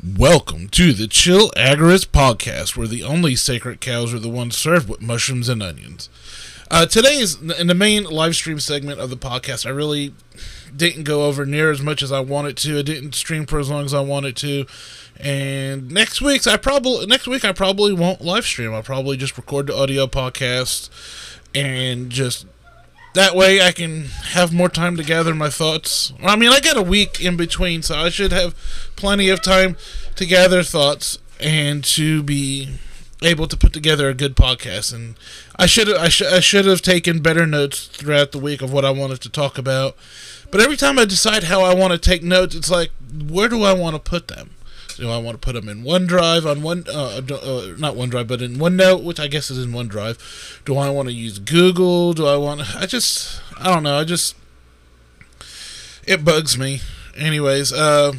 Welcome to the Chill Agorist podcast, where the only sacred cows are the ones served with mushrooms and onions. Uh, today is in the main live stream segment of the podcast. I really didn't go over near as much as I wanted to. I didn't stream for as long as I wanted to. And next week's I probably next week I probably won't live stream. I'll probably just record the audio podcast and just that way I can have more time to gather my thoughts. I mean, I got a week in between, so I should have plenty of time to gather thoughts and to be able to put together a good podcast. And I should I should I should have taken better notes throughout the week of what I wanted to talk about. But every time I decide how I want to take notes, it's like, where do I want to put them? Do I want to put them in OneDrive on one, uh, uh, not OneDrive, but in OneNote, which I guess is in OneDrive? Do I want to use Google? Do I want? I just, I don't know. I just, it bugs me. Anyways, uh,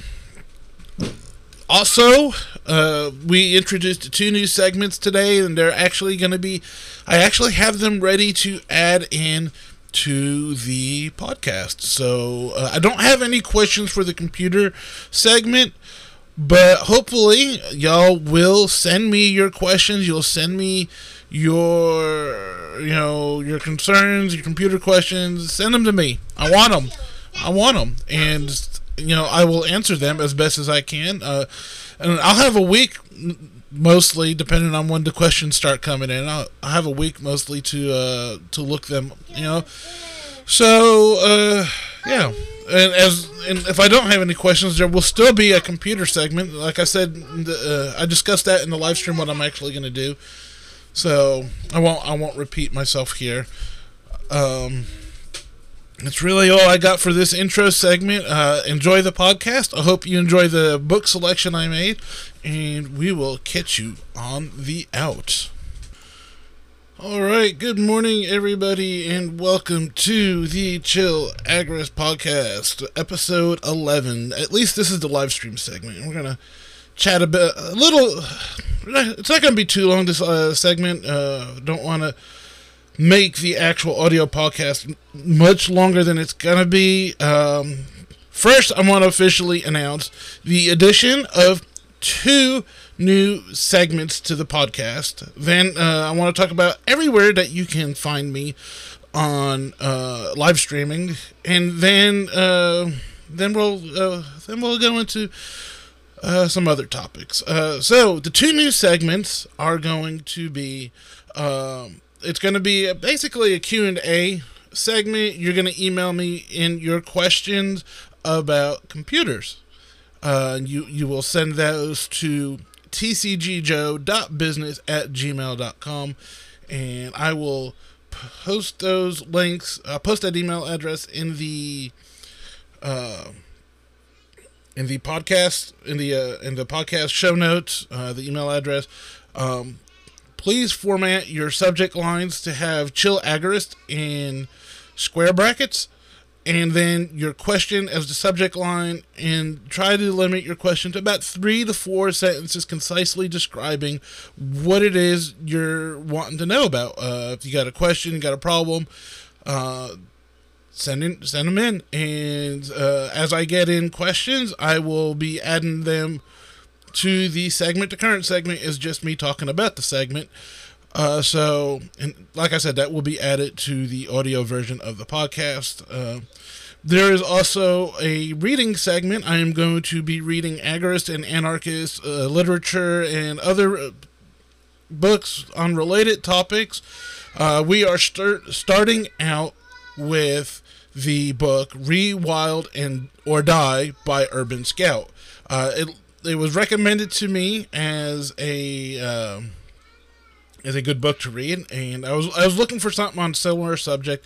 also, uh, we introduced two new segments today, and they're actually going to be, I actually have them ready to add in to the podcast. So uh, I don't have any questions for the computer segment. But hopefully, y'all will send me your questions. You'll send me your, you know, your concerns, your computer questions. Send them to me. I want them. I want them, and you know, I will answer them as best as I can. Uh, and I'll have a week, mostly depending on when the questions start coming in. I'll, I'll have a week mostly to uh, to look them. You know, so uh, yeah and as and if I don't have any questions, there will still be a computer segment. Like I said, the, uh, I discussed that in the live stream. What I'm actually going to do, so I won't I won't repeat myself here. Um, that's really all I got for this intro segment. Uh, enjoy the podcast. I hope you enjoy the book selection I made, and we will catch you on the out. All right, good morning, everybody, and welcome to the Chill Agorist Podcast, episode 11. At least this is the live stream segment. We're going to chat a bit, a little. It's not going to be too long, this uh, segment. Uh, don't want to make the actual audio podcast much longer than it's going to be. Um, first, I want to officially announce the addition of two new segments to the podcast. Then uh, I want to talk about everywhere that you can find me on uh, live streaming, and then uh, then we'll uh, then we'll go into uh, some other topics. Uh, so the two new segments are going to be um, it's going to be basically a Q and A segment. You're going to email me in your questions about computers. Uh, you you will send those to tcgjoe.business at gmail.com and I will post those links, uh, post that email address in the uh, in the podcast in the uh, in the podcast show notes, uh, the email address. Um, please format your subject lines to have chill agorist in square brackets and then your question as the subject line and try to limit your question to about three to four sentences concisely describing what it is you're wanting to know about. Uh, if you got a question you got a problem uh, send in, send them in. And uh, as i get in questions i will be adding them to the segment. The current segment is just me talking about the segment uh, so, and like I said, that will be added to the audio version of the podcast. Uh, there is also a reading segment. I am going to be reading agorist and anarchist uh, literature and other uh, books on related topics. Uh, we are start, starting out with the book "Rewild and or Die" by Urban Scout. Uh, it it was recommended to me as a um, is a good book to read, and I was I was looking for something on similar subject,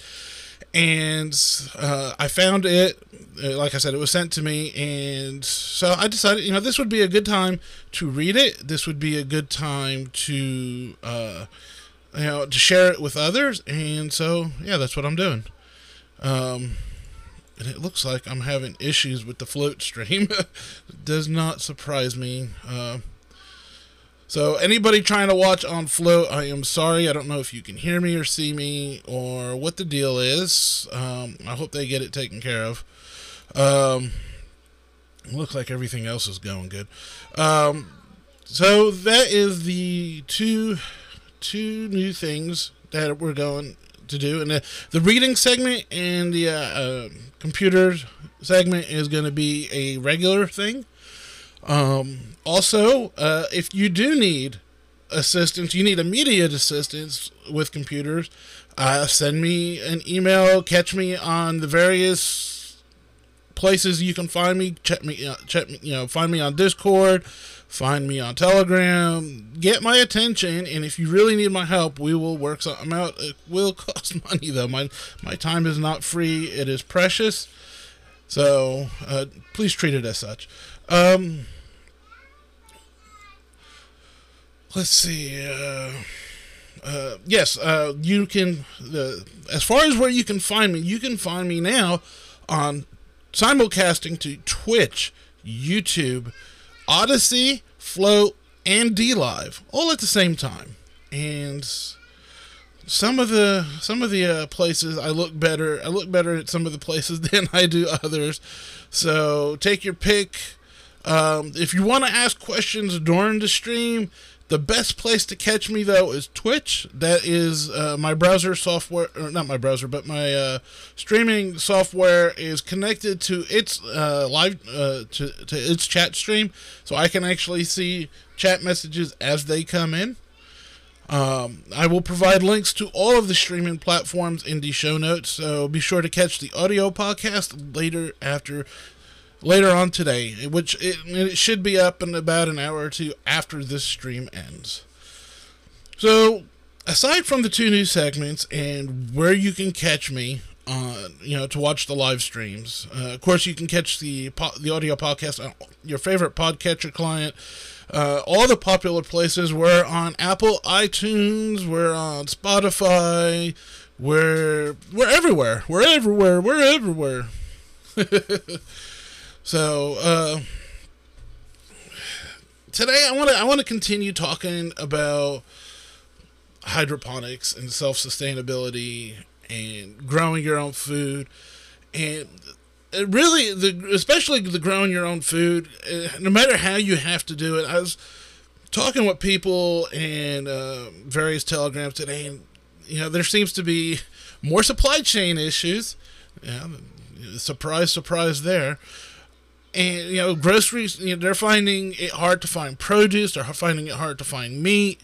and uh, I found it. Uh, like I said, it was sent to me, and so I decided, you know, this would be a good time to read it. This would be a good time to, uh, you know, to share it with others, and so yeah, that's what I'm doing. Um, and it looks like I'm having issues with the Flote stream. Does not surprise me. Uh, so anybody trying to watch on Flote, I am sorry. I don't know if you can hear me or see me or what the deal is. Um, I hope they get it taken care of. Um, looks like everything else is going good. Um, so that is the two two new things that we're going to do, and the, the reading segment and the uh, uh, computer segment is going to be a regular thing. Um, also, uh, if you do need assistance, you need immediate assistance with computers, uh, send me an email, catch me on the various places you can find me. Check me, uh, check me, you know, find me on Discord, find me on Telegram. Get my attention, and if you really need my help, we will work something out. It will cost money though. My my time is not free; it is precious. So uh, please treat it as such. Um, let's see. Uh, uh, yes, uh, you can. As far as where you can find me, you can find me now on simulcasting to Twitch, YouTube, Odysee, Flote, and DLive, all at the same time. And some of the some of the uh, places I look better. I look better at some of the places than I do others. So take your pick. Um, if you want to ask questions during the stream, the best place to catch me though is Twitch. That is uh, my browser software, or not my browser, but my uh, streaming software is connected to its uh, live uh, to to its chat stream, so I can actually see chat messages as they come in. Um, I will provide links to all of the streaming platforms in the show notes, so be sure to catch the audio podcast later after later on today, which it, it should be up in about an hour or two after this stream ends. So, aside from the two new segments and where you can catch me, uh, you know, to watch the live streams. Uh, of course, you can catch the po- the audio podcast on your favorite podcatcher client. Uh, all the popular places. We're on Apple iTunes. We're on Spotify. We're we're everywhere. We're everywhere. We're everywhere. so uh, today, I want to I want to continue talking about hydroponics and self sustainability and growing your own food. And really the especially the growing your own food uh, no matter how you have to do it i was talking with people and uh, various telegrams today and you know there seems to be more supply chain issues. Yeah surprise surprise there and you know groceries you know, they're finding it hard to find produce they're finding it hard to find meat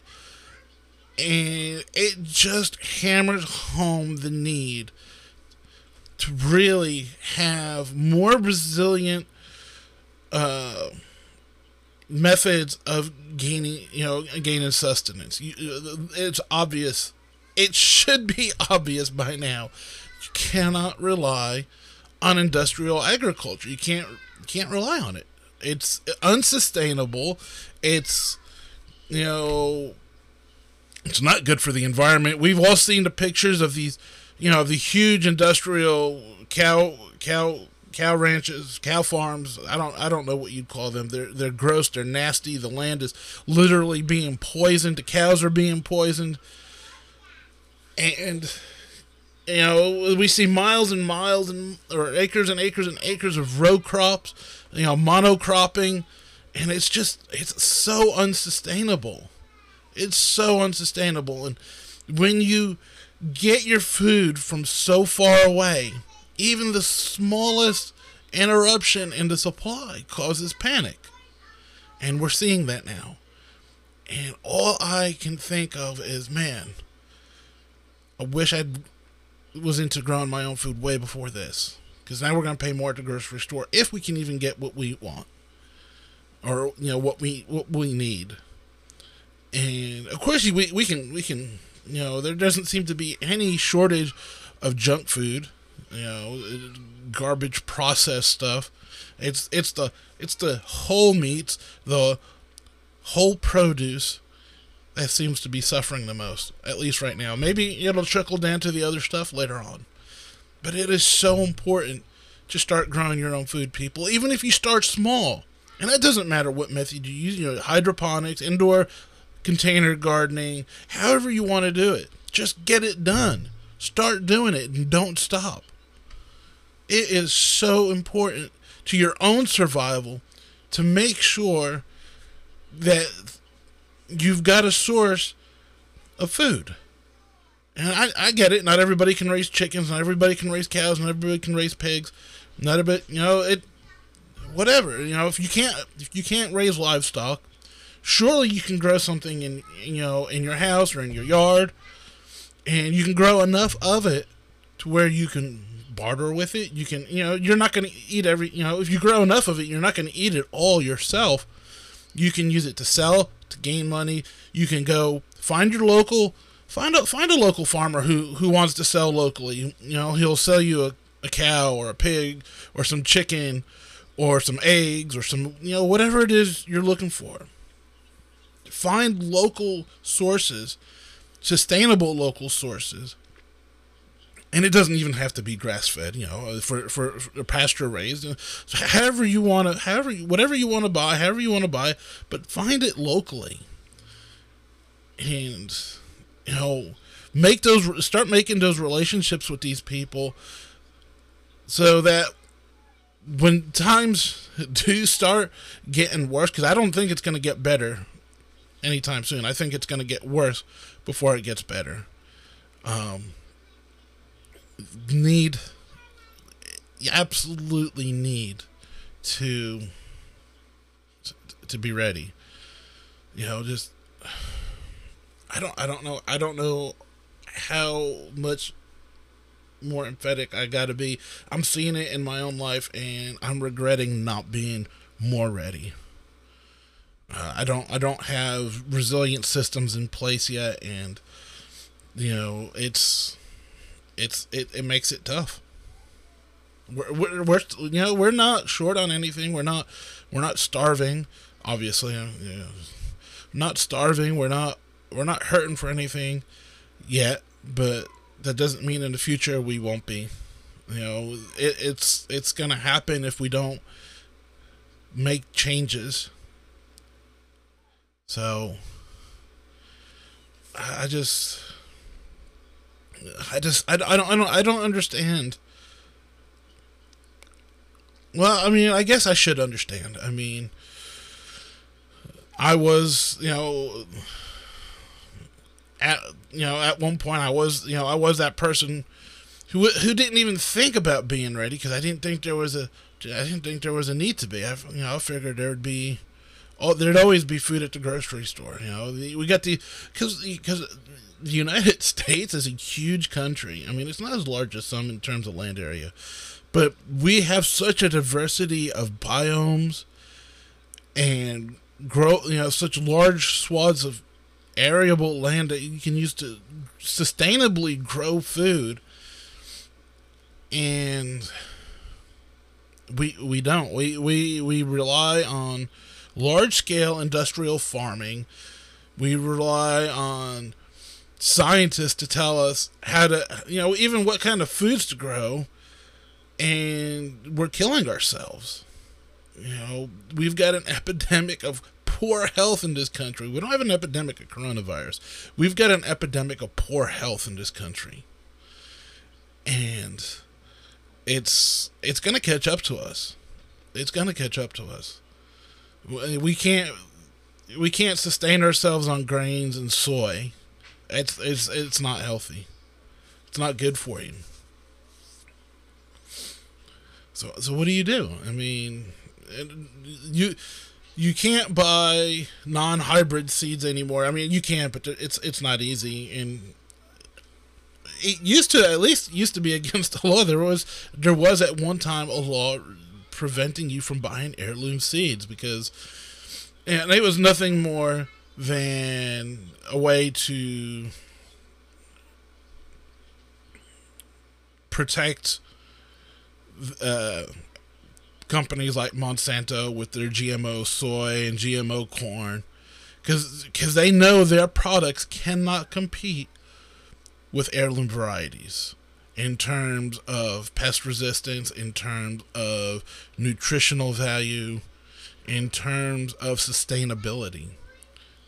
and it just hammers home the need to really have more resilient uh, methods of gaining, you know, gaining sustenance. You, it's obvious. It should be obvious by now. You cannot rely on industrial agriculture. You can't you can't rely on it. It's unsustainable. It's you know it's not good for the environment. We've all seen the pictures of these, you know, the huge industrial cow cow cow ranches, cow farms. I don't I don't know what you'd call them. They're they're gross. They're nasty. The land is literally being poisoned. The cows are being poisoned, and you know we see miles and miles and or acres and acres and acres of row crops. You know monocropping, and it's just it's so unsustainable. It's so unsustainable. And when you get your food from so far away, even the smallest interruption in the supply causes panic. And we're seeing that now. And all I can think of is, man, I wish I was into growing my own food way before this. Because now we're going to pay more at the grocery store if we can even get what we want, or you know what we what we need. And of course we we can we can you know there doesn't seem to be any shortage of junk food you know garbage processed stuff. It's it's the it's the whole meats the whole produce seems to be suffering the most at least right now maybe it'll trickle down to the other stuff later on but it is so important to start growing your own food people even if you start small and that doesn't matter what method you use you know hydroponics indoor container gardening, however you want to do it. Just get it done. Start doing it and don't stop. It is so important to your own survival to make sure that you've got a source of food. And I, I get it. Not everybody can raise chickens. Not everybody can raise cows. Not everybody can raise pigs. Not a bit, you know, it, whatever. You know, if you can't, if you can't raise livestock, surely you can grow something in, you know, in your house or in your yard, and you can grow enough of it to where you can barter with it. You can, you know, you're not going to eat every, you know, if you grow enough of it, you're not going to eat it all yourself. You can use it to sell, to gain money. You can go find your local, find a find a local farmer who who wants to sell locally. You know, he'll sell you a, a cow or a pig or some chicken or some eggs or some, you know, whatever it is you're looking for. Find local sources, sustainable local sources and it doesn't even have to be grass fed, you know, for, for, for pasture raised. So however you want to, however, whatever you want to buy, however you want to buy, but find it locally. And, you know, make those, start making those relationships with these people so that when times do start getting worse, because I don't think it's going to get better anytime soon. I think it's going to get worse before it gets better. Um, need you absolutely need to to be ready. You know just i don't i don't know i don't know how much more emphatic i gotta be. I'm seeing it in my own life and i'm regretting not being more ready. Uh, i don't i don't have resilient systems in place yet and you know it's it's it, it makes it tough. We're, we're, we're you know we're not short on anything. We're not we're not starving. Obviously, you know, not starving. We're not we're not hurting for anything yet. But that doesn't mean in the future we won't be. You know, it, it's it's gonna happen if we don't make changes. So I just I just I, I don't I don't I don't understand. Well, I mean, I guess I should understand. I mean, I was, you know, at you know, at one point I was, you know, I was that person who who didn't even think about being ready because I didn't think there was a I didn't think there was a need to be. I you know, I figured there would be oh, there'd always be food at the grocery store. You know, we got the because because the United States is a huge country. I mean, it's not as large as some in terms of land area, but we have such a diversity of biomes and grow, you know, such large swaths of arable land that you can use to sustainably grow food. And we we don't. We we we rely on large scale industrial farming. We rely on scientists to tell us how to, you know, even what kind of foods to grow, and we're killing ourselves. You know, we've got an epidemic of poor health in this country. We don't have an epidemic of coronavirus. We've got an epidemic of poor health in this country. And it's it's going to catch up to us. It's going to catch up to us. We can't we can't sustain ourselves on grains and soy it's it's it's not healthy. It's not good for you. So so what do you do? I mean, you you can't buy non-hybrid seeds anymore. I mean, you can, but it's it's not easy and it used to at least used to be against the law. There was there was at one time a law preventing you from buying heirloom seeds because and it was nothing more than a way to protect uh, companies like Monsanto with their GMO soy and GMO corn because they know their products cannot compete with heirloom varieties in terms of pest resistance, in terms of nutritional value, in terms of sustainability.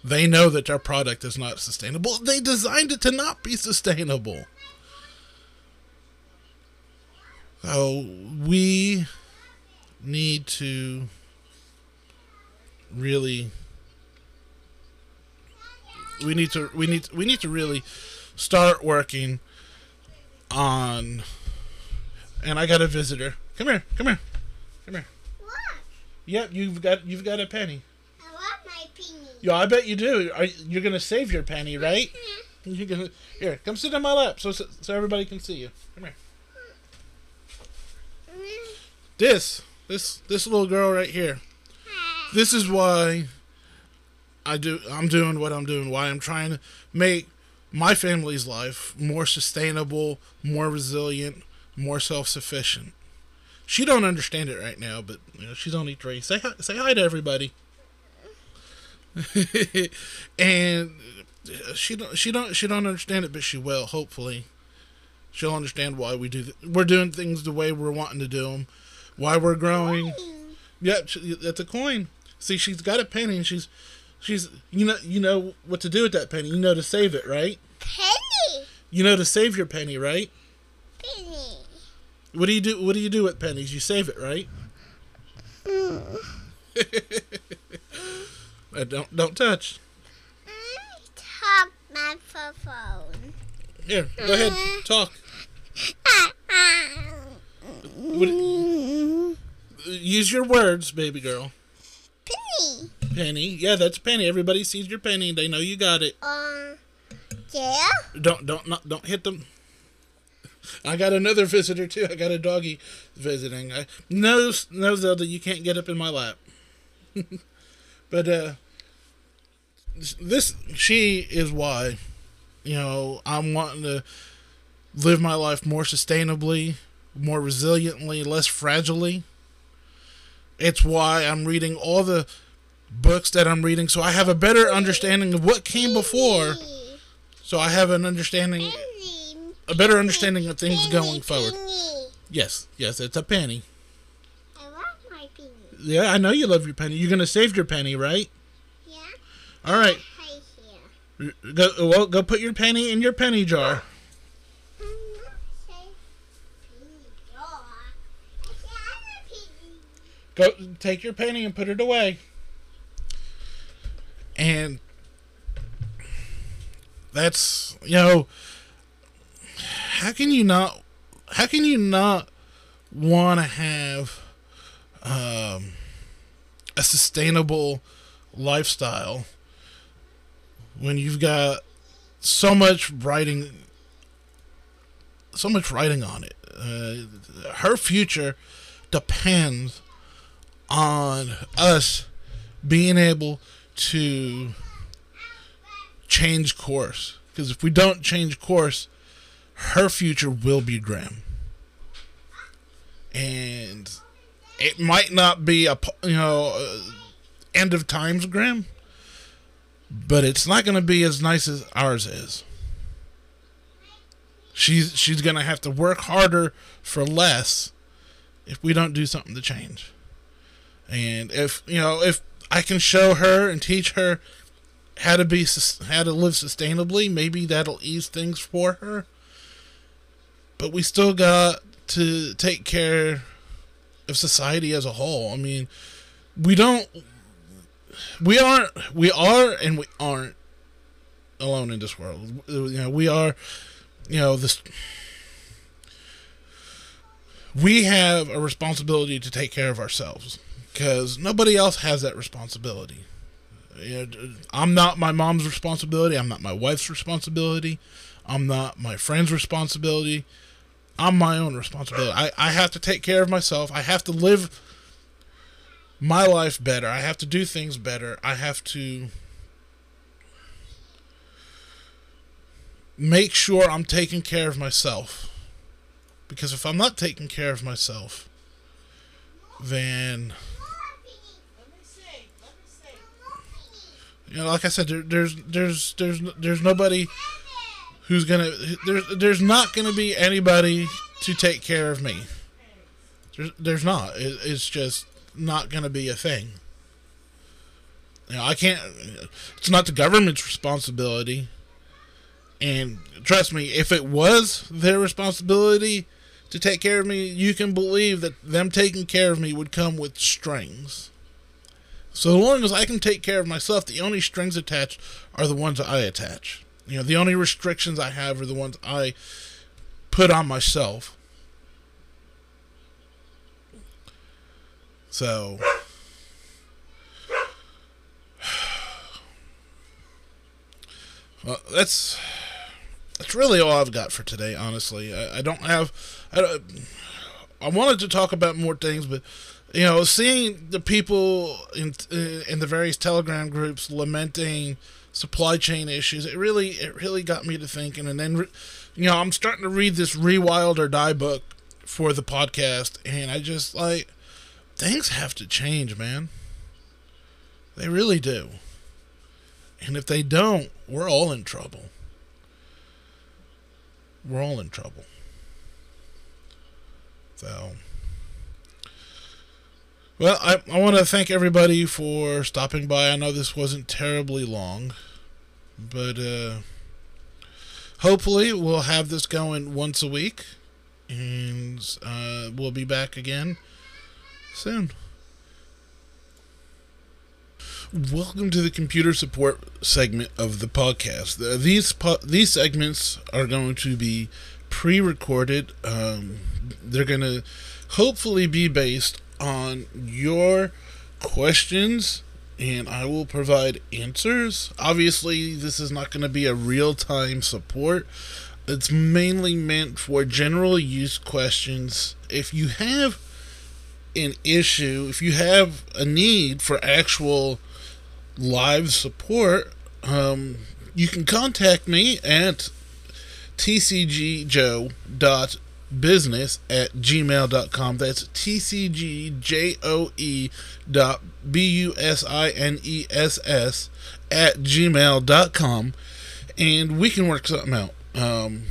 They know that their product is not sustainable. They designed it to not be sustainable. So we need to really we need to we need we need to really start working on and I got a visitor. Come here, come here. Come here. What? Yep, you've got you've got a penny. I want my penny. Yeah, I bet you do. Are, you're gonna save your penny, right? You're gonna here. Come sit on my lap, so so so everybody can see you. Come here. Mm. This this this little girl right here. This is why I do. I'm doing what I'm doing. Why I'm trying to make my family's life more sustainable, more resilient, more self-sufficient. She don't understand it right now, but you know she's only three. Say hi, say hi to everybody. and she don't she don't she don't understand it, but she will. Hopefully, she'll understand why we do. Th- we're doing things the way we're wanting to do them. Why we're growing. Yep, she- that's a coin. See, she's got a penny, and she's she's you know you know what to do with that penny. You know to save it, right? Penny. You know to save your penny, right? Penny. What do you do? What do you do with pennies? You save it, right? Mm. Uh, don't don't touch. Talk my phone. Here, go ahead, talk. What, use your words, baby girl. Penny. Penny, yeah, that's penny. Everybody sees your penny. They know you got it. Um. Yeah. Don't don't not, don't hit them. I got another visitor too. I got a doggy visiting. I, no, no, Zelda, you can't get up in my lap. but uh, this she is why, you know, I'm wanting to live my life more sustainably, more resiliently, less fragilely. It's why I'm reading all the books that I'm reading, so I have a better understanding of what came before. So I have an understanding, a better understanding of things going forward. Yes, yes, it's a penny. I want my penny. Yeah, I know you love your penny. You're gonna save your penny, right? Yeah. All right, go well, go put your penny in your penny jar. I'm not saying penny jar. I said I'm a penny. Go take your penny and put it away. And that's you know, how can you not? How can you not want to have um, a sustainable lifestyle when you've got so much writing, so much writing on it? Uh, her future depends on us being able to change course. Because if we don't change course, her future will be grim. And it might not be a you know uh, end of times grim, but it's not going to be as nice as ours is. She's she's going to have to work harder for less if we don't do something to change. And if you know, if I can show her and teach her how to be how to live sustainably, maybe that'll ease things for her. But we still got to take care of society as a whole. I mean, we don't we aren't we are and we aren't alone in this world. You know, we are you know, this we have a responsibility to take care of ourselves because nobody else has that responsibility. You know, I'm not my mom's responsibility. I'm not my wife's responsibility. I'm not my friend's responsibility. I'm my own responsibility. I, I have to take care of myself. I have to live my life better. I have to do things better. I have to make sure I'm taking care of myself. Because if I'm not taking care of myself, then you know, like I said, there, there's there's there's there's nobody who's gonna there's there's not gonna be anybody to take care of me. There's there's not. It, it's just not gonna be a thing. You know, I can't. It's not the government's responsibility. And trust me, if it was their responsibility to take care of me, you can believe that them taking care of me would come with strings. So long as I can take care of myself, the only strings attached are the ones I attach. You know, the only restrictions I have are the ones I put on myself. So well, that's that's really all I've got for today. Honestly, I, I don't have. I, I wanted to talk about more things, but you know, seeing the people in in the various Telegram groups lamenting supply chain issues, it really it really got me to thinking. And then, you know, I'm starting to read this Rewild or Die book for the podcast, and I just like things have to change, man. They really do. And if they don't, we're all in trouble. We're all in trouble. So. Well, I, I want to thank everybody for stopping by. I know this wasn't terribly long, but uh, hopefully we'll have this going once a week, and uh, we'll be back again soon. Welcome to the computer support segment of the podcast. Uh, these po- these segments are going to be pre-recorded. Um, they're going to hopefully be based on your questions and I will provide answers. Obviously, this is not going to be a real time support. It's mainly meant for general use questions. If you have an issue, if you have a need for actual live support, um, you can contact me at tcgjoe.com business at gmail.com. That's tcgjoe dot b-u-s-i-n-e-s-s at gmail.com and we can work something out. Um,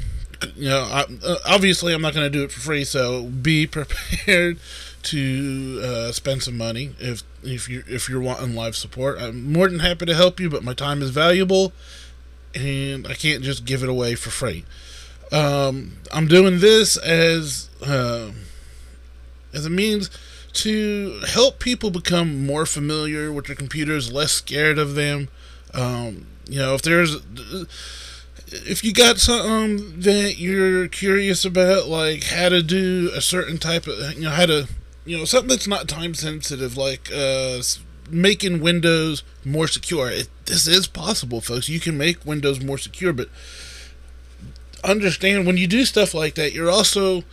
you know, I, uh, obviously I'm not going to do it for free, so be prepared to uh, spend some money if if you if you're wanting live support. I'm more than happy to help you, but my time is valuable, and I can't just give it away for free. Um, I'm doing this as uh, as a means to help people become more familiar with their computers, less scared of them. Um, you know, if there's if you got something that you're curious about, like how to do a certain type of, you know, how to, you know, something that's not time sensitive, like uh, making Windows more secure. It, this is possible, folks. You can make Windows more secure, but understand when you do stuff like that, you're also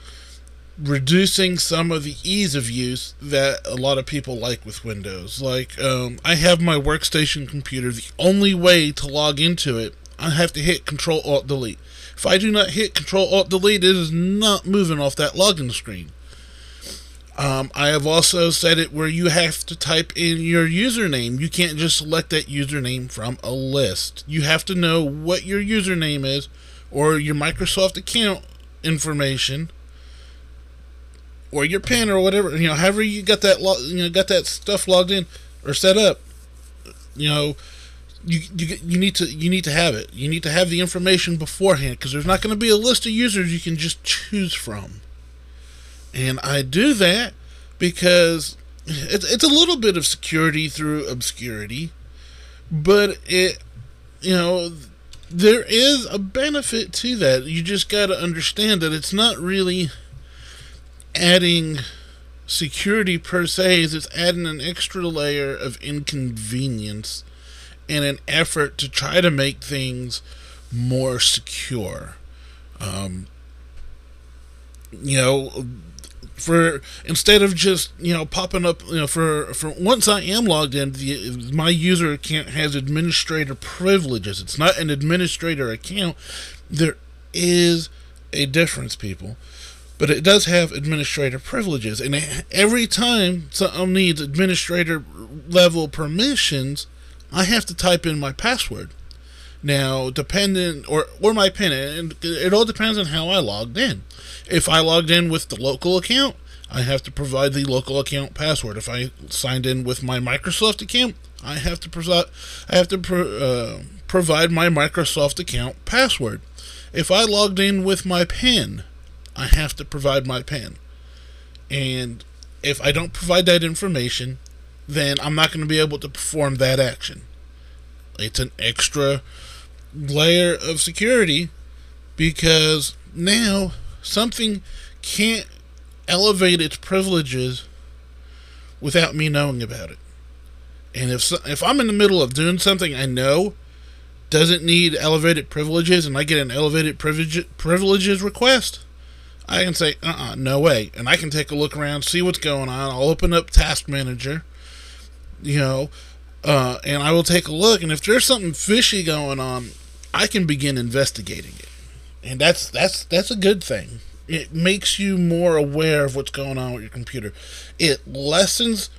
reducing some of the ease of use that a lot of people like with Windows. Like, um, I have my workstation computer. The only way to log into it, I have to hit Control Alt Delete. If I do not hit Control Alt Delete, it is not moving off that login screen. Um, I have also set it where you have to type in your username. You can't just select that username from a list. You have to know what your username is or your Microsoft account information or your PIN or whatever, you know, however you got that lo- you know got that stuff logged in or set up, you know, you you you need to you need to have it. You need to have the information beforehand because there's not going to be a list of users you can just choose from. And I do that because it's it's a little bit of security through obscurity, but it you know there is a benefit to that. You just got to understand that it's not really adding security per se, it's adding an extra layer of inconvenience in an effort to try to make things more secure. Um, you know, for instead of just you know popping up you know for for once I am logged in the, my user account has administrator privileges. It's not an administrator account. There is a difference people. But it does have administrator privileges. And every time something needs administrator level permissions I have to type in my password now dependent or or my pin and it all depends on how I logged in if I logged in with the local account, I have to provide the local account password. If I signed in with my Microsoft account, I have to provide I have to pro, uh, provide my Microsoft account password. If I logged in with my PIN, I have to provide my PIN. And if I don't provide that information, then I'm not going to be able to perform that action. It's an extra layer of security because now something can't elevate its privileges without me knowing about it. And if if I'm in the middle of doing something I know doesn't need elevated privileges and I get an elevated privilege, privileges request, I can say, uh uh no way. And I can take a look around, see what's going on. I'll open up Task Manager, you know, uh, and I will take a look. And if there's something fishy going on, I can begin investigating it. And that's that's that's a good thing. It makes you more aware of what's going on with your computer. It lessens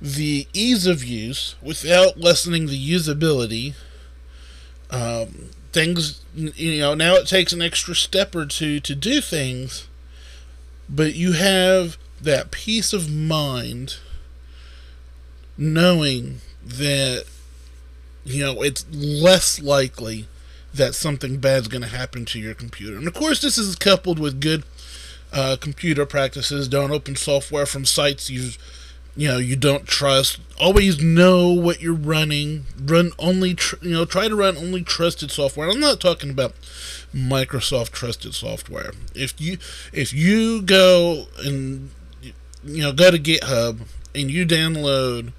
the ease of use without lessening the usability. Um, things, you know, now it takes an extra step or two to do things, but you have that peace of mind knowing that, you know, it's less likely that something bad's going to happen to your computer. And of course, this is coupled with good uh, computer practices. Don't open software from sites you've you know you don't trust always know what you're running run only tr- you know try to run only trusted software i'm not talking about microsoft trusted software if you if you go and you know go to github and you download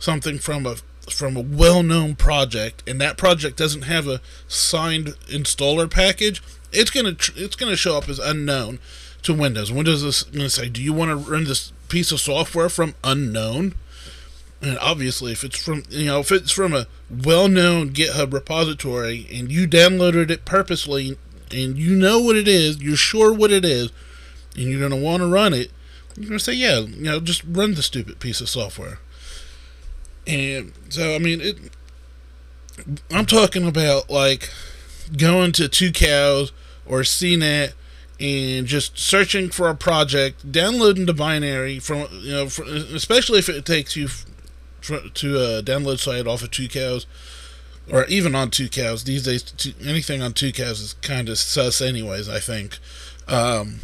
something from a from a well-known project and that project doesn't have a signed installer package it's going to it's going to show up as unknown to windows windows is going to say do you want to run this piece of software from unknown. And obviously, if it's from you know if it's from a well-known GitHub repository and you downloaded it purposely and you know what it is, you're sure what it is, and you're gonna want to run it, you're gonna say, yeah, you know, just run the stupid piece of software. And so, I mean, it. I'm talking about like going to Tucows or CNET and just searching for a project, downloading the binary from you know, especially if it takes you to a download site off of Tucows or even on Tucows these days. Two, anything on Tucows is kind of sus, anyways. I think. Um,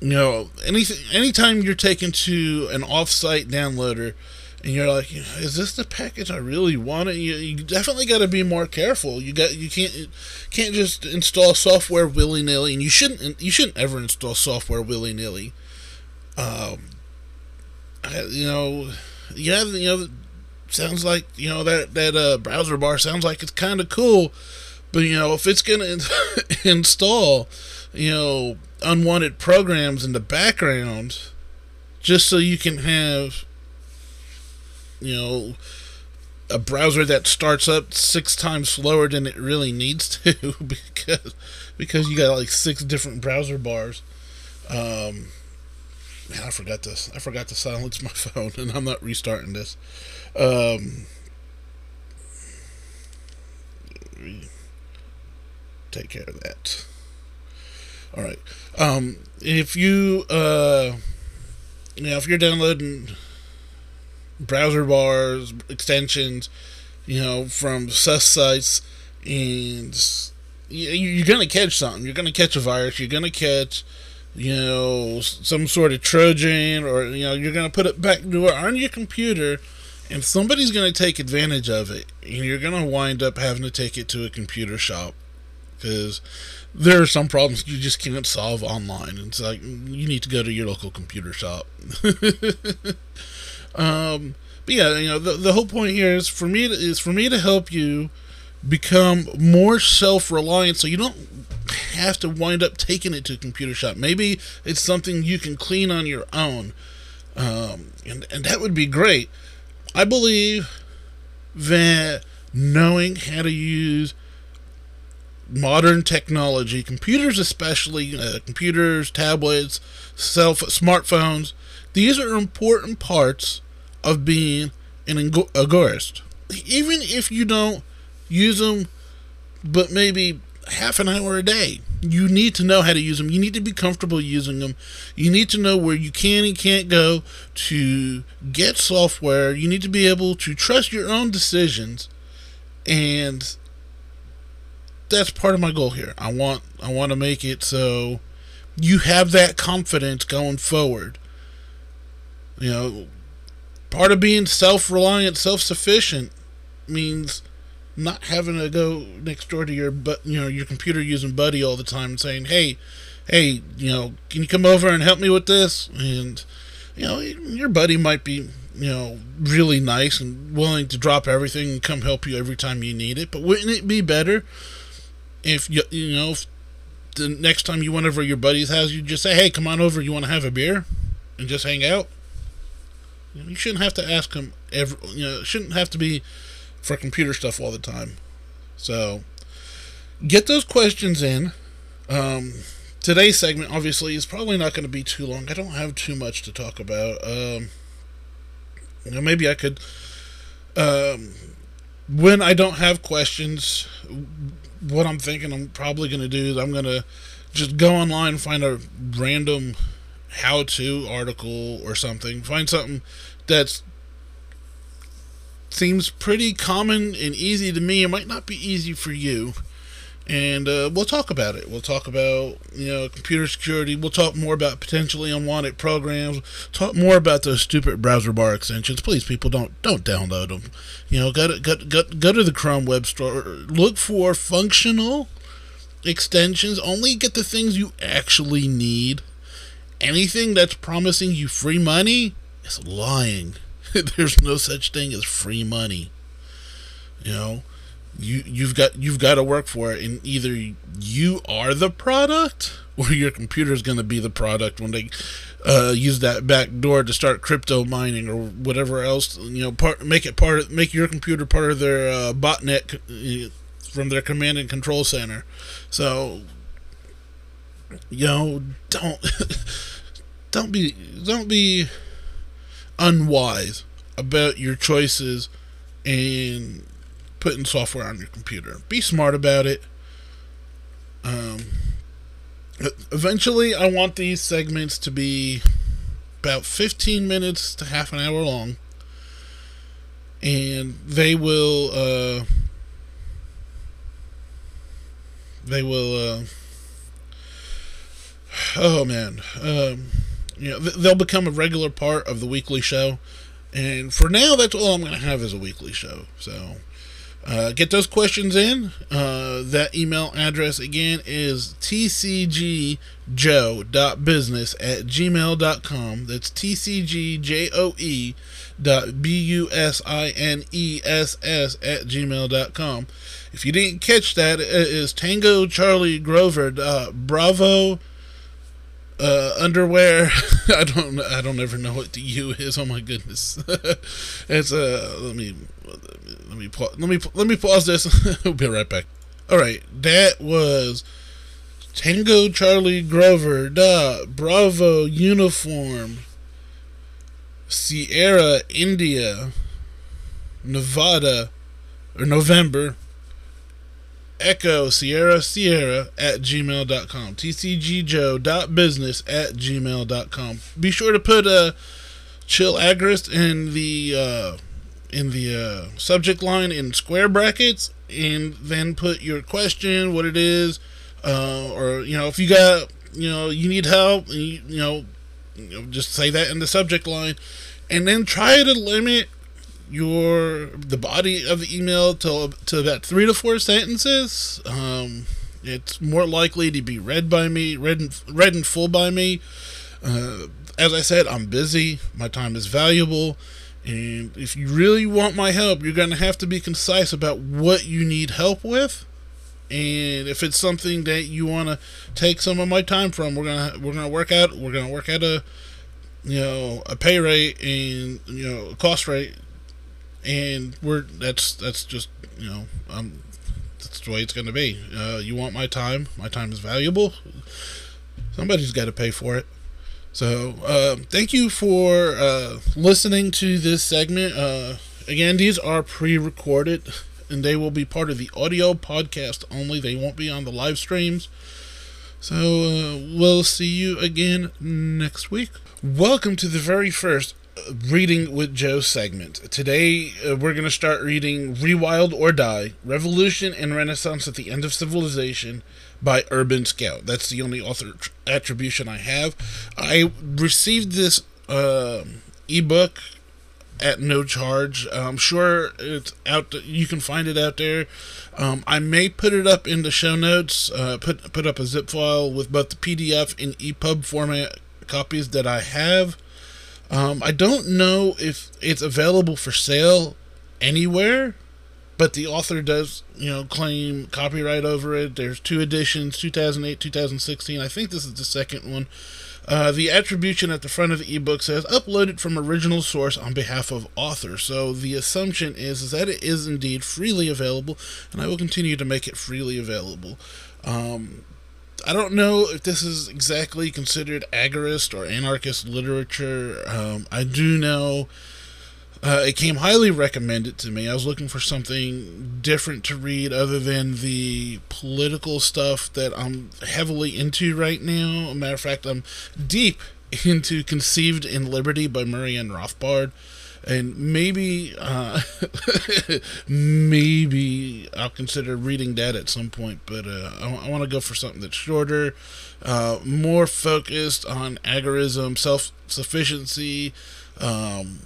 you know, anything, anytime you're taken to an off-site downloader, and you're like, is this the package I really want? You, you definitely got to be more careful. You got you can't can't just install software willy nilly, and you shouldn't you shouldn't ever install software willy nilly. Um, you know, yeah, you know, sounds like you know that that uh, browser bar sounds like it's kind of cool, but you know if it's gonna install, you know, unwanted programs in the background, just so you can have you know a browser that starts up six times slower than it really needs to because because you got like six different browser bars. Um, man, I forgot this. I forgot to silence my phone, and I'm not restarting this. Um, take care of that. All right. Um, if you uh, you know, if you're downloading browser bars, extensions, you know, from sus sites, and you're gonna catch something. You're gonna catch a virus. You're gonna catch, you know, some sort of Trojan, or you know, you're gonna put it back on your computer, and somebody's gonna take advantage of it, and you're gonna wind up having to take it to a computer shop because there are some problems you just can't solve online. It's like you need to go to your local computer shop. Um, but yeah, you know, the, the whole point here is for me to, is for me to help you become more self-reliant, so you don't have to wind up taking it to a computer shop. Maybe it's something you can clean on your own, um, and and that would be great. I believe that knowing how to use modern technology, computers especially, uh, computers, tablets, cell smartphones, these are important parts of being an agorist. Even if you don't use them, but maybe half an hour a day, you need to know how to use them. You need to be comfortable using them. You need to know where you can and can't go to get software. You need to be able to trust your own decisions. And that's part of my goal here. I want I want to make it so you have that confidence going forward. You know, part of being self reliant, self sufficient means not having to go next door to your but you know your computer using buddy all the time and saying hey hey you know can you come over and help me with this? And you know your buddy might be you know really nice and willing to drop everything and come help you every time you need it but wouldn't it be better if you you know if the next time you went over your buddy's house you just say hey come on over you want to have a beer? and just hang out you shouldn't have to ask him every you know it shouldn't have to be for computer stuff all the time. So get those questions in. Um, today's segment obviously is probably not going to be too long. I don't have too much to talk about. Um, you know, maybe I could. Um, when I don't have questions, what I'm thinking I'm probably going to do is I'm going to just go online and find a random how to article or something. Find something that seems pretty common and easy to me. It might not be easy for you. And uh, we'll talk about it. We'll talk about you know computer security. We'll talk more about potentially unwanted programs. Talk more about those stupid browser bar extensions. Please, people, don't don't download them. You know, go to go, go, go to the Chrome web store. Look for functional extensions. Only get the things you actually need. Anything that's promising you free money is lying. There's no such thing as free money. You know, you you've got you've got to work for it, and either you are the product or your computer is going to be the product when they uh, use that back door to start crypto mining or whatever else. You know, part make it part of, make your computer part of their uh, botnet uh, from their command and control center. So, you know, don't don't be don't be unwise about your choices and putting software on your computer. Be smart about it. Um, eventually, I want these segments to be about 15 minutes to half an hour long. And they will, uh, they will, uh, oh man, um, you know, they'll become a regular part of the weekly show. And for now, that's all I'm going to have as a weekly show. So uh, get those questions in. Uh, that email address again is tcgjoe.business at gmail.com. That's tcgjoe dot b-u-s-i-n-e-s-s at gmail.com. If you didn't catch that, it is Tango Charlie Grover. Uh, Bravo uh, underwear. I don't. I don't ever know what the U is. Oh my goodness. it's uh. Let me. Let me. Let me. Let me pause this. we'll be right back. All right. That was Tango Charlie Grover. Da Bravo uniform. Sierra India. Nevada or November Echo Sierra Sierra at gmail.com. TCGJoe.business at gmail.com. Be sure to put a chill agorist in the uh, in the uh, subject line in square brackets and then put your question, what it is, uh, or you know, if you got you know, you need help, you, you know, just say that in the subject line and then try to limit your the body of the email to to about three to four sentences. Um, it's more likely to be read by me, read in, read in full by me. Uh, as I said, I'm busy. My time is valuable. And if you really want my help, you're going to have to be concise about what you need help with. And if it's something that you want to take some of my time from, we're gonna we're gonna work out we're gonna work out a you know a pay rate and you know a cost rate and we're that's that's just you know um that's the way it's going to be. Uh, you want my time? My time is valuable. Somebody's got to pay for it. So uh, thank you for uh, listening to this segment. Uh, again, these are pre-recorded, and they will be part of the audio podcast only. They won't be on the live streams. So uh, we'll see you again next week. Welcome to the very first reading with Joe segment. Today, uh, we're going to start reading Rewild or Die Revolution and Renaissance at the End of Civilization by Urban Scout. That's the only author tr- attribution I have. I received this uh, ebook at no charge. I'm sure it's out. You can find it out there. Um, I may put it up in the show notes. Uh, put put up a zip file with both the PDF and EPUB format copies that I have. Um, I don't know if it's available for sale anywhere, but the author does, you know, claim copyright over it. There's two editions, 2008, 2016. I think this is the second one. Uh, the attribution at the front of the ebook says uploaded from original source on behalf of author. So the assumption is, is that it is indeed freely available, and I will continue to make it freely available. Um, I don't know if this is exactly considered agorist or anarchist literature. Um, I do know uh, it came highly recommended to me. I was looking for something different to read other than the political stuff that I'm heavily into right now. matter of fact, I'm deep into Conceived in Liberty by Murray N. Rothbard. And maybe, uh, maybe I'll consider reading that at some point. But uh, I, I want to go for something that's shorter, uh, more focused on agorism, self sufficiency. Um,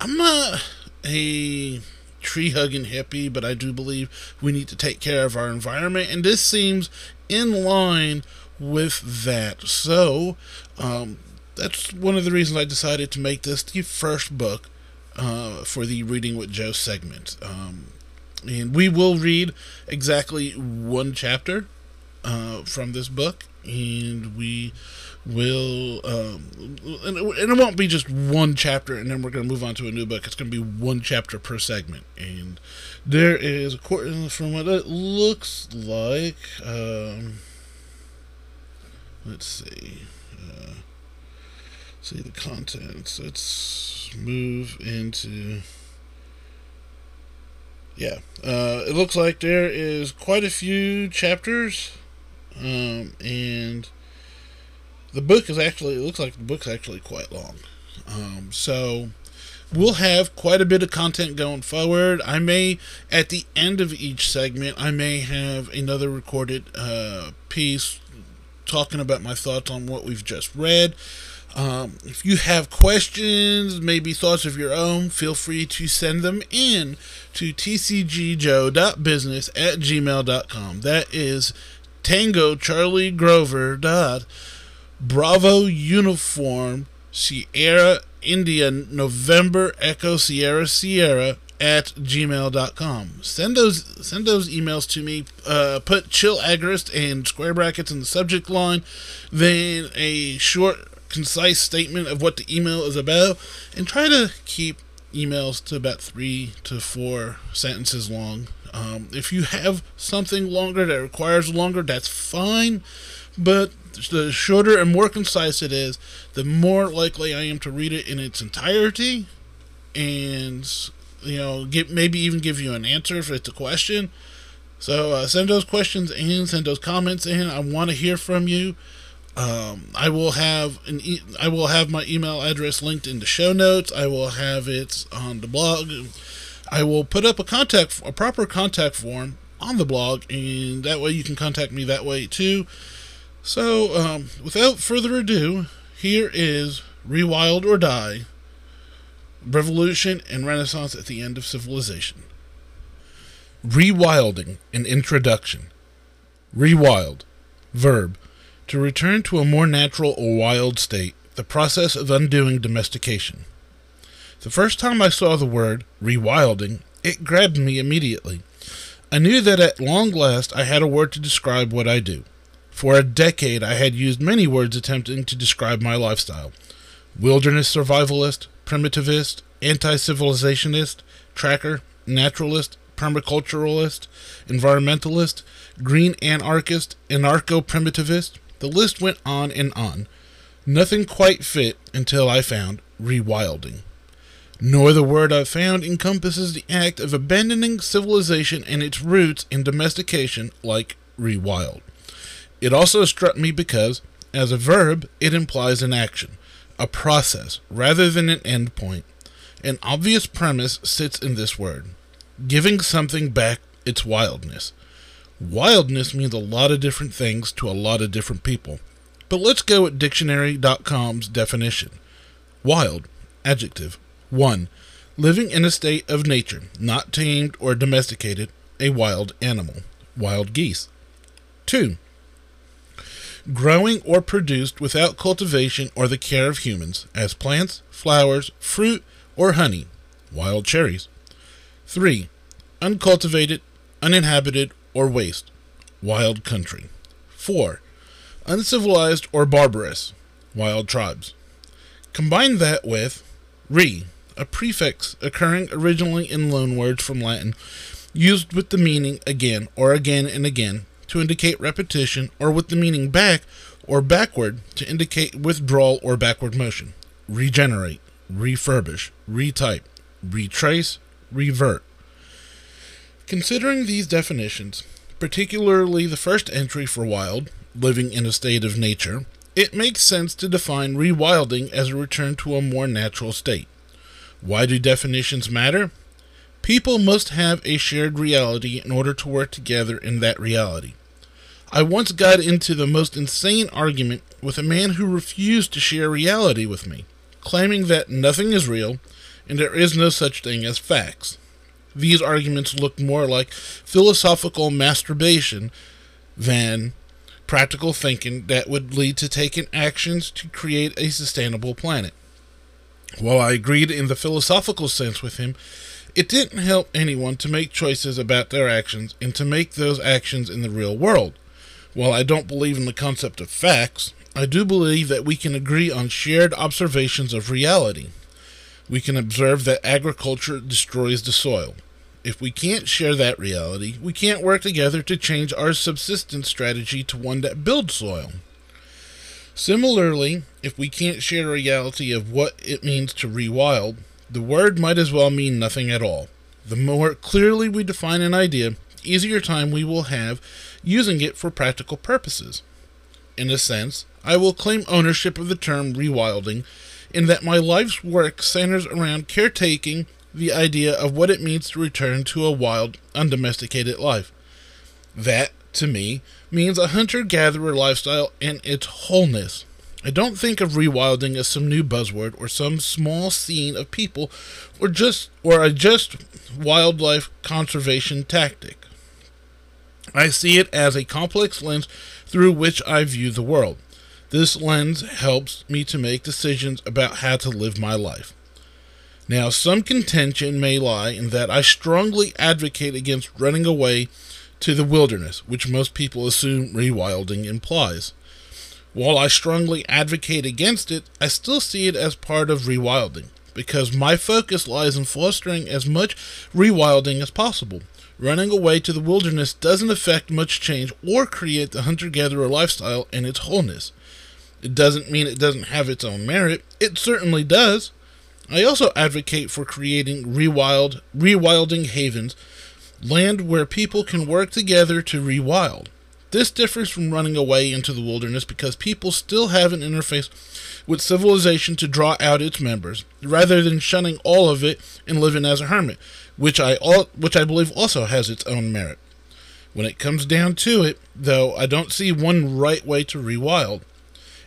I'm not a tree hugging hippie, but I do believe we need to take care of our environment, and this seems in line with that. So, um, that's one of the reasons I decided to make this the first book uh, for the Reading with Joe segment. Um, and we will read exactly one chapter uh, from this book, and we will, um, and, it won't be just one chapter, and then we're going to move on to a new book. It's going to be one chapter per segment, and there is, according from what it looks like, um, let's see, uh, see the contents. Let's move into. Yeah, uh, it looks like there is quite a few chapters, um, and the book is actually it looks like the book's actually quite long. Um, so we'll have quite a bit of content going forward. I may at the end of each segment I may have another recorded uh, piece talking about my thoughts on what we've just read. Um, if you have questions, maybe thoughts of your own, feel free to send them in to tcgjoe.business at gmail.com. That is Tango Charlie Grover dot Bravo Uniform Sierra India November Echo Sierra Sierra at gmail.com. Send those send those emails to me. Uh, put chill agorist and square brackets in the subject line, then a short concise statement of what the email is about, and try to keep emails to about three to four sentences long. Um, if you have something longer that requires longer, that's fine, but the shorter and more concise it is, the more likely I am to read it in its entirety, and you know, get maybe even give you an answer if it's a question. So uh, send those questions in, send those comments in. I want to hear from you. Um, I will have an e- I will have my email address linked in the show notes. I will have it on the blog. I will put up a contact a proper contact form on the blog, and that way you can contact me that way too. So, um, without further ado, here is Rewild or Die Revolution and Renaissance at the End of Civilization. Rewilding, an introduction. Rewild, verb, to return to a more natural or wild state, the process of undoing domestication. The first time I saw the word rewilding, it grabbed me immediately. I knew that at long last I had a word to describe what I do. For a decade, I had used many words attempting to describe my lifestyle wilderness survivalist, primitivist, anti civilizationist, tracker, naturalist, permaculturalist, environmentalist, green anarchist, anarcho primitivist. The list went on and on. Nothing quite fit until I found rewilding. Nor the word I found encompasses the act of abandoning civilization and its roots in domestication like rewild. It also struck me because, as a verb, it implies an action, a process rather than an end point. An obvious premise sits in this word giving something back its wildness. Wildness means a lot of different things to a lot of different people. But let's go at dictionary.com's definition. Wild, adjective. 1. Living in a state of nature, not tamed or domesticated, a wild animal. Wild geese. 2. Growing or produced without cultivation or the care of humans, as plants, flowers, fruit, or honey. Wild cherries. 3. Uncultivated, uninhabited, or waste. Wild country. 4. Uncivilized or barbarous. Wild tribes. Combine that with re, a prefix occurring originally in loanwords from Latin, used with the meaning again or again and again to indicate repetition, or with the meaning back or backward to indicate withdrawal or backward motion. Regenerate, refurbish, retype, retrace, revert. Considering these definitions, particularly the first entry for wild, living in a state of nature, it makes sense to define rewilding as a return to a more natural state. Why do definitions matter? People must have a shared reality in order to work together in that reality. I once got into the most insane argument with a man who refused to share reality with me, claiming that nothing is real and there is no such thing as facts. These arguments looked more like philosophical masturbation than practical thinking that would lead to taking actions to create a sustainable planet. While I agreed in the philosophical sense with him, it didn't help anyone to make choices about their actions and to make those actions in the real world. While I don't believe in the concept of facts, I do believe that we can agree on shared observations of reality. We can observe that agriculture destroys the soil. If we can't share that reality, we can't work together to change our subsistence strategy to one that builds soil. Similarly, if we can't share a reality of what it means to rewild, the word might as well mean nothing at all. The more clearly we define an idea, the easier time we will have using it for practical purposes. In a sense, I will claim ownership of the term rewilding in that my life's work centers around caretaking the idea of what it means to return to a wild, undomesticated life. That, to me, means a hunter gatherer lifestyle in its wholeness. I don't think of rewilding as some new buzzword or some small scene of people or just or a just wildlife conservation tactic. I see it as a complex lens through which I view the world. This lens helps me to make decisions about how to live my life. Now, some contention may lie in that I strongly advocate against running away to the wilderness, which most people assume rewilding implies. While I strongly advocate against it, I still see it as part of rewilding, because my focus lies in fostering as much rewilding as possible. Running away to the wilderness doesn't affect much change or create the hunter gatherer lifestyle in its wholeness. It doesn't mean it doesn't have its own merit, it certainly does. I also advocate for creating rewild, rewilding havens, land where people can work together to rewild. This differs from running away into the wilderness because people still have an interface with civilization to draw out its members, rather than shunning all of it and living as a hermit, which I which I believe also has its own merit. When it comes down to it, though, I don't see one right way to rewild.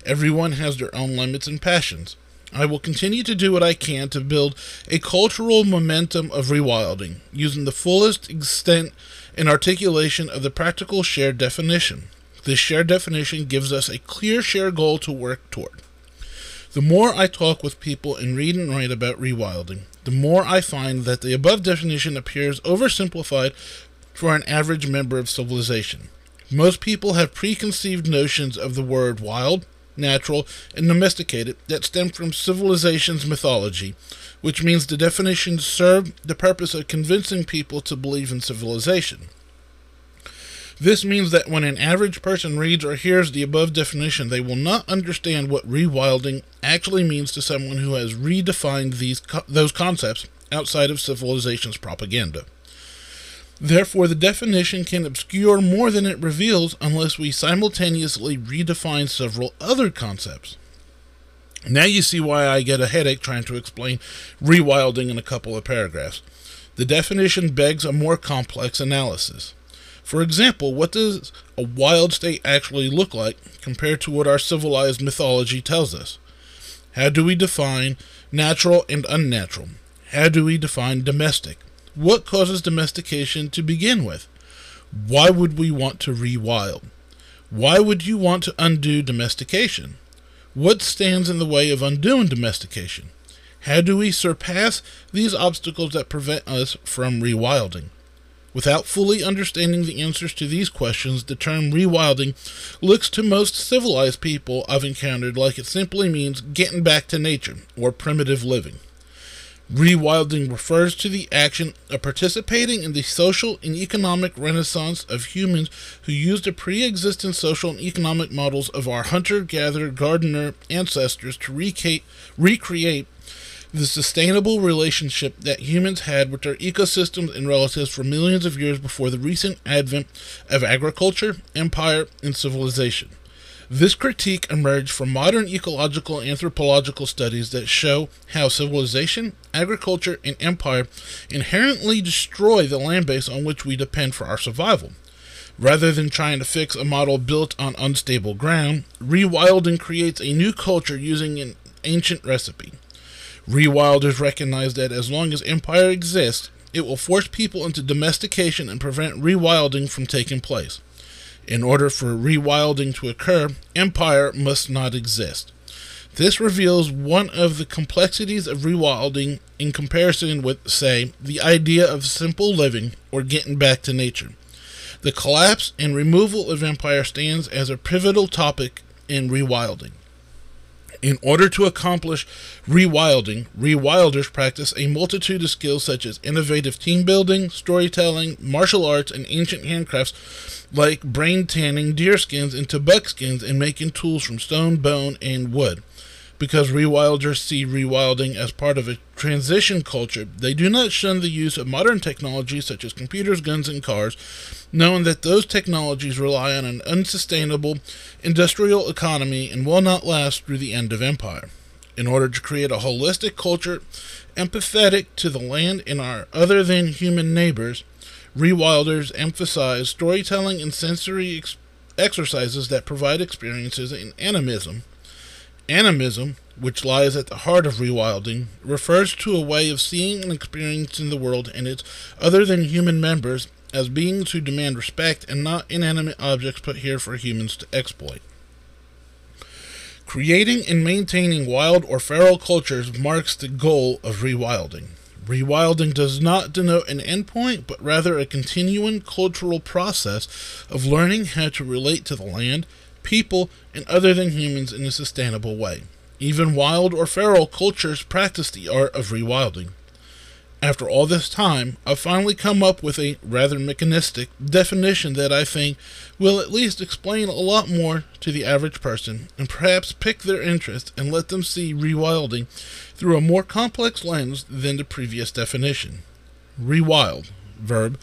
Everyone has their own limits and passions. I will continue to do what I can to build a cultural momentum of rewilding, using the fullest extent and articulation of the practical shared definition. This shared definition gives us a clear shared goal to work toward. The more I talk with people and read and write about rewilding, the more I find that the above definition appears oversimplified for an average member of civilization. Most people have preconceived notions of the word wild, natural, and domesticated that stem from civilization's mythology, which means the definitions serve the purpose of convincing people to believe in civilization. This means that when an average person reads or hears the above definition, they will not understand what rewilding actually means to someone who has redefined these co- those concepts outside of civilization's propaganda. Therefore, the definition can obscure more than it reveals unless we simultaneously redefine several other concepts. Now you see why I get a headache trying to explain rewilding in a couple of paragraphs. The definition begs a more complex analysis. For example, what does a wild state actually look like compared to what our civilized mythology tells us? How do we define natural and unnatural? How do we define domestic? What causes domestication to begin with? Why would we want to rewild? Why would you want to undo domestication? What stands in the way of undoing domestication? How do we surpass these obstacles that prevent us from rewilding? Without fully understanding the answers to these questions, the term rewilding looks to most civilized people I've encountered like it simply means getting back to nature or primitive living. Rewilding refers to the action of participating in the social and economic renaissance of humans who used the pre existing social and economic models of our hunter gatherer gardener ancestors to recreate, recreate the sustainable relationship that humans had with their ecosystems and relatives for millions of years before the recent advent of agriculture, empire, and civilization. This critique emerged from modern ecological anthropological studies that show how civilization, agriculture, and empire inherently destroy the land base on which we depend for our survival. Rather than trying to fix a model built on unstable ground, rewilding creates a new culture using an ancient recipe. Rewilders recognize that as long as empire exists, it will force people into domestication and prevent rewilding from taking place. In order for rewilding to occur, empire must not exist. This reveals one of the complexities of rewilding in comparison with, say, the idea of simple living or getting back to nature. The collapse and removal of empire stands as a pivotal topic in rewilding. In order to accomplish rewilding, rewilders practice a multitude of skills such as innovative team building, storytelling, martial arts, and ancient handcrafts like brain tanning deerskins into buckskins and making tools from stone, bone, and wood. Because rewilders see rewilding as part of a transition culture, they do not shun the use of modern technologies such as computers, guns, and cars, knowing that those technologies rely on an unsustainable industrial economy and will not last through the end of empire. In order to create a holistic culture empathetic to the land and our other than human neighbors, rewilders emphasize storytelling and sensory ex- exercises that provide experiences in animism Animism, which lies at the heart of rewilding, refers to a way of seeing and experiencing the world and its other than human members as beings who demand respect and not inanimate objects put here for humans to exploit. Creating and maintaining wild or feral cultures marks the goal of rewilding. Rewilding does not denote an endpoint, but rather a continuing cultural process of learning how to relate to the land, people, and other than humans in a sustainable way. Even wild or feral cultures practice the art of rewilding. After all this time, I've finally come up with a rather mechanistic definition that I think will at least explain a lot more to the average person and perhaps pique their interest and let them see rewilding through a more complex lens than the previous definition. Rewild, verb,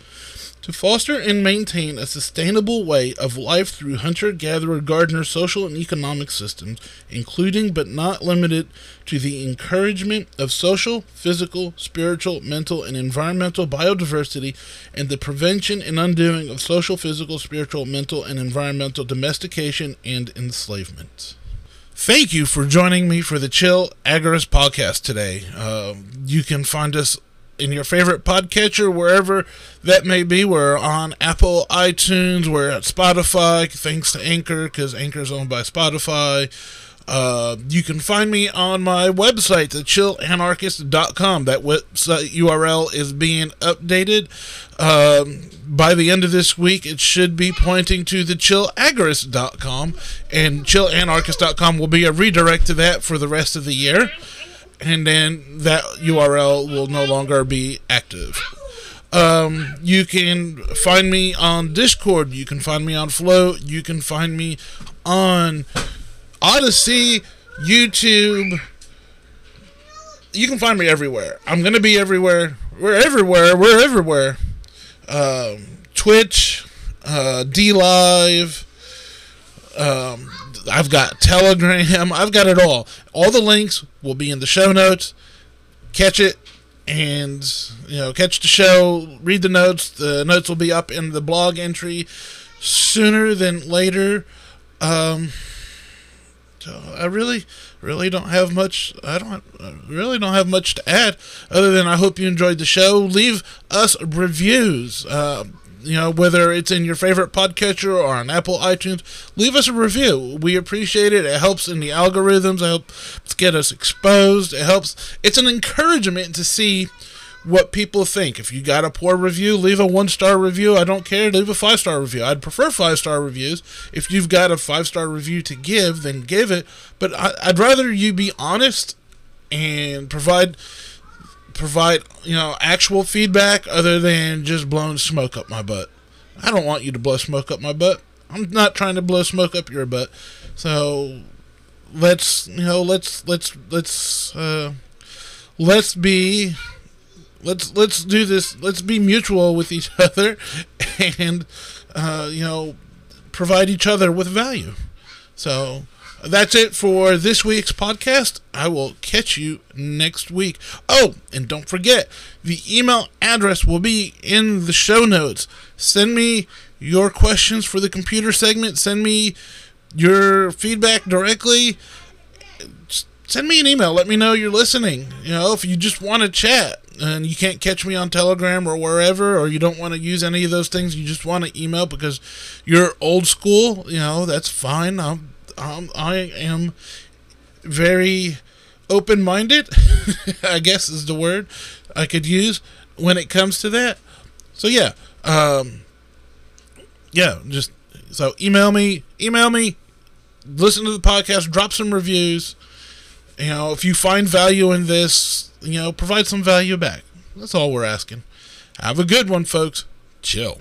to foster and maintain a sustainable way of life through hunter gatherer gardener social and economic systems, including but not limited to the encouragement of social, physical, spiritual, mental, and environmental biodiversity, and the prevention and undoing of social, physical, spiritual, mental, and environmental domestication and enslavement. Thank you for joining me for the Chill Agorist podcast today. Uh, you can find us in your favorite podcatcher, wherever that may be. We're on Apple, iTunes, we're at Spotify, thanks to Anchor, because Anchor is owned by Spotify. Uh, you can find me on my website, thechillanarchist.com. That website URL is being updated. Um, by the end of this week, it should be pointing to thechillagorist.com, and chillanarchist.com will be a redirect to that for the rest of the year and then that URL will no longer be active. Um, you can find me on Discord. You can find me on Flote. You can find me on Odysee, YouTube. You can find me everywhere. I'm gonna be everywhere. We're everywhere. We're everywhere. Um, Twitch, uh, DLive. Um, I've got Telegram. I've got it all. All the links will be in the show notes. Catch it and you know catch the show. Read the notes. The notes will be up in the blog entry sooner than later. Um, so I really, really don't have much. I don't I really don't have much to add other than I hope you enjoyed the show. Leave us reviews. Uh, you know whether it's in your favorite podcatcher or on Apple iTunes. Leave us a review. We appreciate it. It helps in the algorithms. It helps get us exposed. It helps. It's an encouragement to see what people think. If you got a poor review, leave a one star review. I don't care. Leave a five star review. I'd prefer five star reviews. If you've got a five star review to give, then give it. But I, I'd rather you be honest and provide provide you know actual feedback other than just blowing smoke up my butt. I don't want you to blow smoke up my butt. I'm not trying to blow smoke up your butt. So let's you know let's let's let's uh, let's be let's let's do this. Let's be mutual with each other, and uh, you know provide each other with value. So that's it for this week's podcast. I will catch you next week. Oh, and don't forget, the email address will be in the show notes. Send me your questions for the computer segment. Send me your feedback directly. Send me an email. Let me know you're listening. You know, if you just want to chat and you can't catch me on Telegram or wherever, or you don't want to use any of those things, you just want to email because you're old school, you know, that's fine. I'm um, I am very open minded, I guess is the word I could use when it comes to that. So yeah, um, yeah, just so email me, email me, listen to the podcast, drop some reviews. You know, if you find value in this, you know, provide some value back. That's all we're asking. Have a good one, folks. Chill.